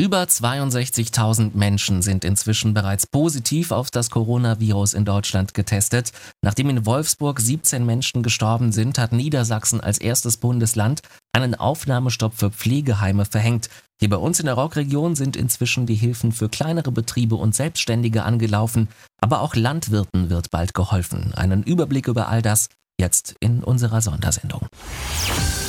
Über 62.000 Menschen sind inzwischen bereits positiv auf das Coronavirus in Deutschland getestet. Nachdem in Wolfsburg 17 Menschen gestorben sind, hat Niedersachsen als erstes Bundesland einen Aufnahmestopp für Pflegeheime verhängt. Hier bei uns in der Rockregion sind inzwischen die Hilfen für kleinere Betriebe und Selbstständige angelaufen, aber auch Landwirten wird bald geholfen. Einen Überblick über all das jetzt in unserer Sondersendung.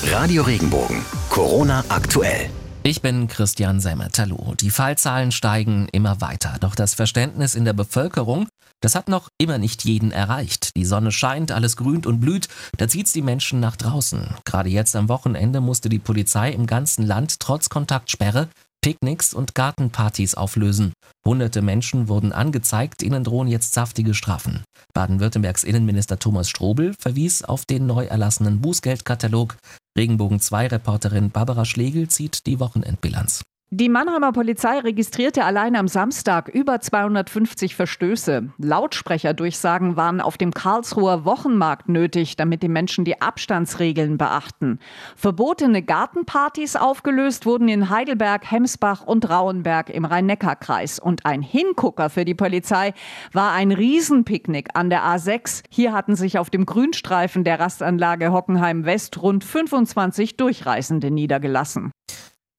Radio Regenbogen, Corona aktuell. Ich bin Christian Semmert. Die Fallzahlen steigen immer weiter, doch das Verständnis in der Bevölkerung, das hat noch immer nicht jeden erreicht. Die Sonne scheint, alles grünt und blüht, da zieht's die Menschen nach draußen. Gerade jetzt am Wochenende musste die Polizei im ganzen Land trotz Kontaktsperre Picknicks und Gartenpartys auflösen. Hunderte Menschen wurden angezeigt, ihnen drohen jetzt saftige Strafen. Baden-Württembergs Innenminister Thomas Strobel verwies auf den neu erlassenen Bußgeldkatalog. Regenbogen 2 Reporterin Barbara Schlegel zieht die Wochenendbilanz. Die Mannheimer Polizei registrierte allein am Samstag über 250 Verstöße. Lautsprecherdurchsagen waren auf dem Karlsruher Wochenmarkt nötig, damit die Menschen die Abstandsregeln beachten. Verbotene Gartenpartys aufgelöst wurden in Heidelberg, Hemsbach und Rauenberg im Rhein-Neckar-Kreis. Und ein Hingucker für die Polizei war ein Riesenpicknick an der A6. Hier hatten sich auf dem Grünstreifen der Rastanlage Hockenheim West rund 25 Durchreisende niedergelassen.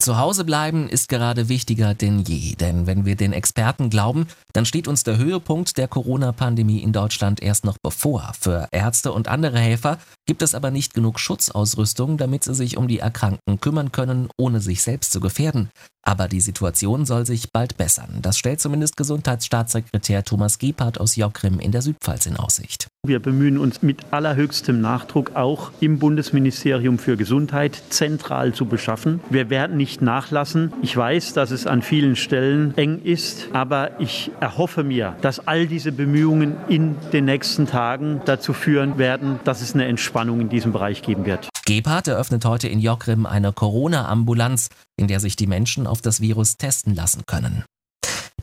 Zu Hause bleiben ist gerade wichtiger denn je, denn wenn wir den Experten glauben, dann steht uns der Höhepunkt der Corona-Pandemie in Deutschland erst noch bevor. Für Ärzte und andere Helfer gibt es aber nicht genug Schutzausrüstung, damit sie sich um die Erkrankten kümmern können, ohne sich selbst zu gefährden. Aber die Situation soll sich bald bessern. Das stellt zumindest Gesundheitsstaatssekretär Thomas Gebhardt aus Jockrim in der Südpfalz in Aussicht. Wir bemühen uns mit allerhöchstem Nachdruck auch im Bundesministerium für Gesundheit zentral zu beschaffen. Wir werden nicht nachlassen. Ich weiß, dass es an vielen Stellen eng ist, aber ich erhoffe mir, dass all diese Bemühungen in den nächsten Tagen dazu führen werden, dass es eine Entspannung in diesem Bereich geben wird. Gebhardt eröffnet heute in Jockrim eine Corona-Ambulanz, in der sich die Menschen auf das Virus testen lassen können.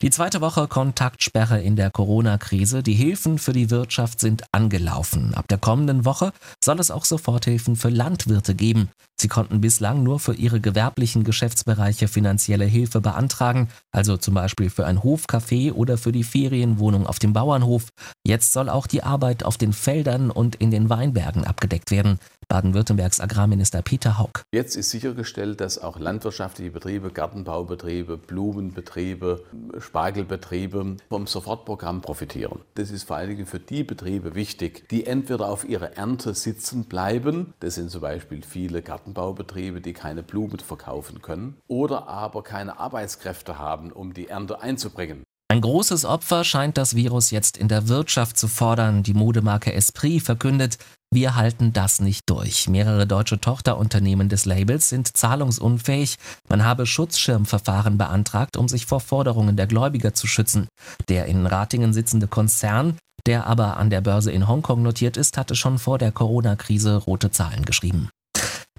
Die zweite Woche Kontaktsperre in der Corona-Krise. Die Hilfen für die Wirtschaft sind angelaufen. Ab der kommenden Woche soll es auch Soforthilfen für Landwirte geben. Sie konnten bislang nur für ihre gewerblichen Geschäftsbereiche finanzielle Hilfe beantragen, also zum Beispiel für ein Hofcafé oder für die Ferienwohnung auf dem Bauernhof. Jetzt soll auch die Arbeit auf den Feldern und in den Weinbergen abgedeckt werden. Baden-Württembergs Agrarminister Peter Haug. Jetzt ist sichergestellt, dass auch landwirtschaftliche Betriebe, Gartenbaubetriebe, Blumenbetriebe, Spargelbetriebe vom Sofortprogramm profitieren. Das ist vor allen Dingen für die Betriebe wichtig, die entweder auf ihrer Ernte sitzen bleiben, das sind zum Beispiel viele Gartenbaubetriebe, die keine Blumen verkaufen können, oder aber keine Arbeitskräfte haben, um die Ernte einzubringen. Ein großes Opfer scheint das Virus jetzt in der Wirtschaft zu fordern. Die Modemarke Esprit verkündet, wir halten das nicht durch. Mehrere deutsche Tochterunternehmen des Labels sind zahlungsunfähig. Man habe Schutzschirmverfahren beantragt, um sich vor Forderungen der Gläubiger zu schützen. Der in Ratingen sitzende Konzern, der aber an der Börse in Hongkong notiert ist, hatte schon vor der Corona-Krise rote Zahlen geschrieben.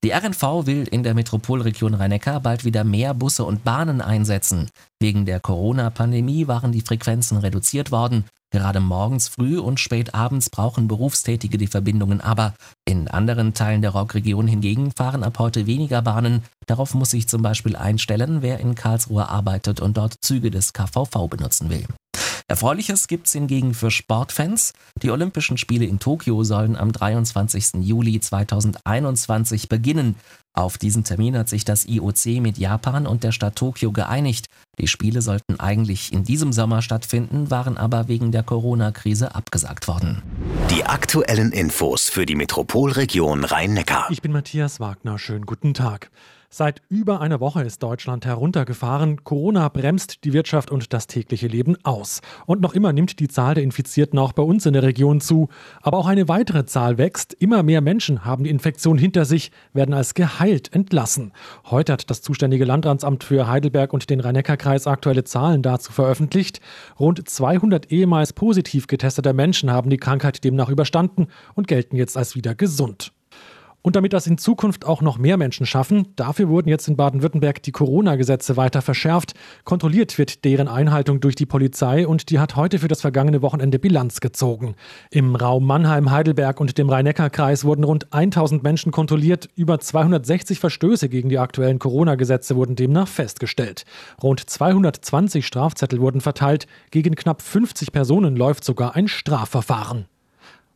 Die RNV will in der Metropolregion Rhein-Neckar bald wieder mehr Busse und Bahnen einsetzen. Wegen der Corona-Pandemie waren die Frequenzen reduziert worden. Gerade morgens früh und spät abends brauchen Berufstätige die Verbindungen aber. In anderen Teilen der Rockregion hingegen fahren ab heute weniger Bahnen. Darauf muss sich zum Beispiel einstellen, wer in Karlsruhe arbeitet und dort Züge des KVV benutzen will. Erfreuliches gibt's hingegen für Sportfans. Die Olympischen Spiele in Tokio sollen am 23. Juli 2021 beginnen. Auf diesen Termin hat sich das IOC mit Japan und der Stadt Tokio geeinigt. Die Spiele sollten eigentlich in diesem Sommer stattfinden, waren aber wegen der Corona-Krise abgesagt worden. Die aktuellen Infos für die Metropolregion Rhein-Neckar. Ich bin Matthias Wagner. Schönen guten Tag. Seit über einer Woche ist Deutschland heruntergefahren. Corona bremst die Wirtschaft und das tägliche Leben aus. Und noch immer nimmt die Zahl der Infizierten auch bei uns in der Region zu. Aber auch eine weitere Zahl wächst. Immer mehr Menschen haben die Infektion hinter sich, werden als geheilt entlassen. Heute hat das zuständige Landratsamt für Heidelberg und den Rhein-Neckar-Kreis aktuelle Zahlen dazu veröffentlicht. Rund 200 ehemals positiv getestete Menschen haben die Krankheit demnach überstanden und gelten jetzt als wieder gesund. Und damit das in Zukunft auch noch mehr Menschen schaffen, dafür wurden jetzt in Baden-Württemberg die Corona-Gesetze weiter verschärft. Kontrolliert wird deren Einhaltung durch die Polizei und die hat heute für das vergangene Wochenende Bilanz gezogen. Im Raum Mannheim, Heidelberg und dem Rhein-Neckar-Kreis wurden rund 1000 Menschen kontrolliert. Über 260 Verstöße gegen die aktuellen Corona-Gesetze wurden demnach festgestellt. Rund 220 Strafzettel wurden verteilt. Gegen knapp 50 Personen läuft sogar ein Strafverfahren.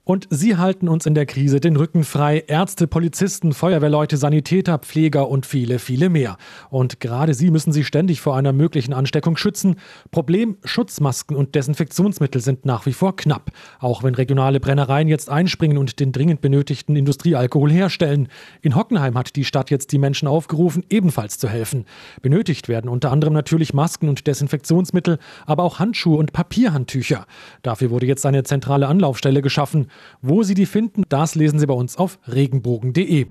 Und sie halten uns in der Krise den Rücken frei. Ärzte, Polizisten, Feuerwehrleute, Sanitäter, Pfleger und viele, viele mehr. Und gerade sie müssen sich ständig vor einer möglichen Ansteckung schützen. Problem, Schutzmasken und Desinfektionsmittel sind nach wie vor knapp. Auch wenn regionale Brennereien jetzt einspringen und den dringend benötigten Industriealkohol herstellen. In Hockenheim hat die Stadt jetzt die Menschen aufgerufen, ebenfalls zu helfen. Benötigt werden unter anderem natürlich Masken und Desinfektionsmittel, aber auch Handschuhe und Papierhandtücher. Dafür wurde jetzt eine zentrale Anlaufstelle geschaffen. Wo Sie die finden, das lesen Sie bei uns auf regenbogen.de.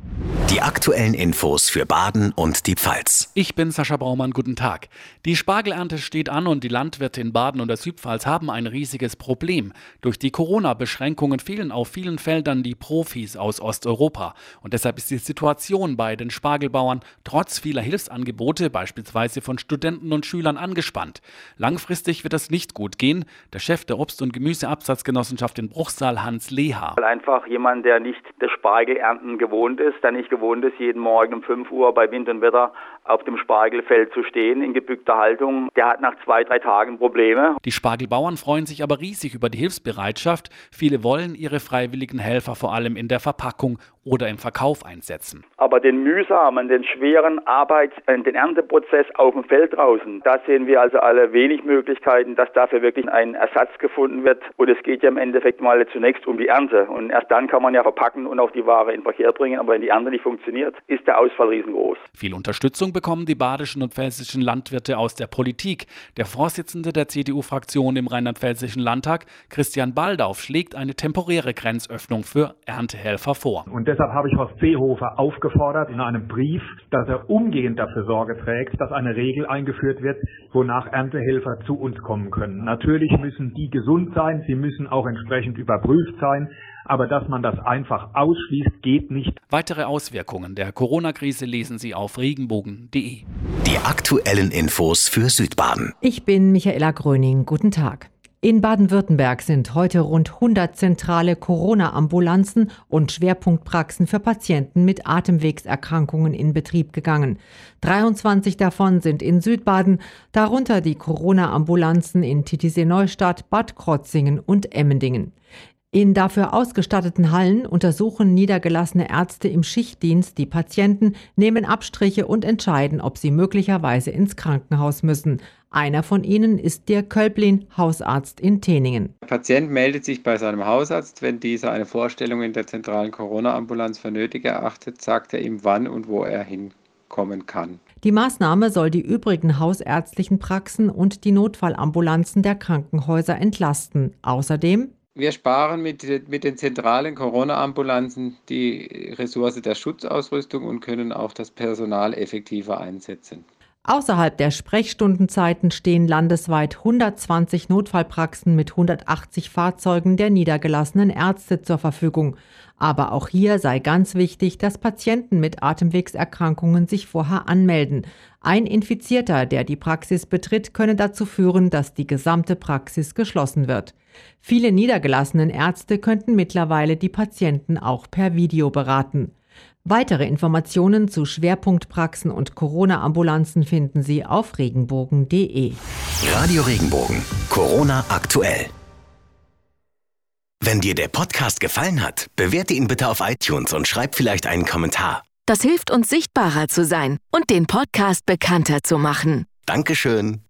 Die aktuellen Infos für Baden und die Pfalz. Ich bin Sascha Braumann, guten Tag. Die Spargelernte steht an und die Landwirte in Baden und der Südpfalz haben ein riesiges Problem. Durch die Corona-Beschränkungen fehlen auf vielen Feldern die Profis aus Osteuropa. Und deshalb ist die Situation bei den Spargelbauern trotz vieler Hilfsangebote, beispielsweise von Studenten und Schülern, angespannt. Langfristig wird es nicht gut gehen. Der Chef der Obst- und Gemüseabsatzgenossenschaft in Bruchsal, Hans Leha. Weil einfach jemand, der nicht das Spargelernten gewohnt ist, der nicht gewohnt ist, jeden Morgen um 5 Uhr bei Wind und Wetter auf dem Spargelfeld zu stehen in gebückter Haltung, der hat nach zwei, drei Tagen Probleme. Die Spargelbauern freuen sich aber riesig über die Hilfsbereitschaft. Viele wollen ihre freiwilligen Helfer vor allem in der Verpackung oder im Verkauf einsetzen. Aber den mühsamen, den schweren Arbeits-, äh, den Ernteprozess auf dem Feld draußen, da sehen wir also alle wenig Möglichkeiten, dass dafür wirklich ein Ersatz gefunden wird. Und es geht ja im Endeffekt mal zunächst um die Ernte. Und erst dann kann man ja verpacken und auch die Ware in Verkehr bringen. Aber wenn die Ernte nicht funktioniert, ist der Ausfall riesengroß. Viel Unterstützung bekommen die badischen und pfälzischen Landwirte aus der Politik. Der Vorsitzende der CDU-Fraktion im rheinland-pfälzischen Landtag, Christian Baldauf, schlägt eine temporäre Grenzöffnung für Erntehelfer vor. Und deshalb habe ich Horst Seehofer aufgefordert in einem Brief, dass er umgehend dafür Sorge trägt, dass eine Regel eingeführt wird, wonach Erntehelfer zu uns kommen können. Natürlich müssen die gesund sein, sie müssen auch entsprechend überprüft sein, aber dass man das einfach ausschließt, geht nicht. Weitere Auswirkungen der Corona-Krise lesen Sie auf regenbogen.de. Die aktuellen Infos für Südbaden. Ich bin Michaela Gröning. Guten Tag. In Baden-Württemberg sind heute rund 100 zentrale Corona-Ambulanzen und Schwerpunktpraxen für Patienten mit Atemwegserkrankungen in Betrieb gegangen. 23 davon sind in Südbaden, darunter die Corona-Ambulanzen in Titisee-Neustadt, Bad Krotzingen und Emmendingen. In dafür ausgestatteten Hallen untersuchen niedergelassene Ärzte im Schichtdienst die Patienten, nehmen Abstriche und entscheiden, ob sie möglicherweise ins Krankenhaus müssen. Einer von ihnen ist Dirk Kölblin, Hausarzt in Teningen. Der Patient meldet sich bei seinem Hausarzt. Wenn dieser eine Vorstellung in der zentralen Corona-Ambulanz für nötig erachtet, sagt er ihm, wann und wo er hinkommen kann. Die Maßnahme soll die übrigen hausärztlichen Praxen und die Notfallambulanzen der Krankenhäuser entlasten. Außerdem wir sparen mit, mit den zentralen Corona-Ambulanzen die Ressource der Schutzausrüstung und können auch das Personal effektiver einsetzen. Außerhalb der Sprechstundenzeiten stehen landesweit 120 Notfallpraxen mit 180 Fahrzeugen der niedergelassenen Ärzte zur Verfügung. Aber auch hier sei ganz wichtig, dass Patienten mit Atemwegserkrankungen sich vorher anmelden. Ein Infizierter, der die Praxis betritt, könne dazu führen, dass die gesamte Praxis geschlossen wird. Viele niedergelassenen Ärzte könnten mittlerweile die Patienten auch per Video beraten. Weitere Informationen zu Schwerpunktpraxen und Corona-Ambulanzen finden Sie auf regenbogen.de. Radio Regenbogen, Corona aktuell. Wenn dir der Podcast gefallen hat, bewerte ihn bitte auf iTunes und schreib vielleicht einen Kommentar. Das hilft uns sichtbarer zu sein und den Podcast bekannter zu machen. Dankeschön.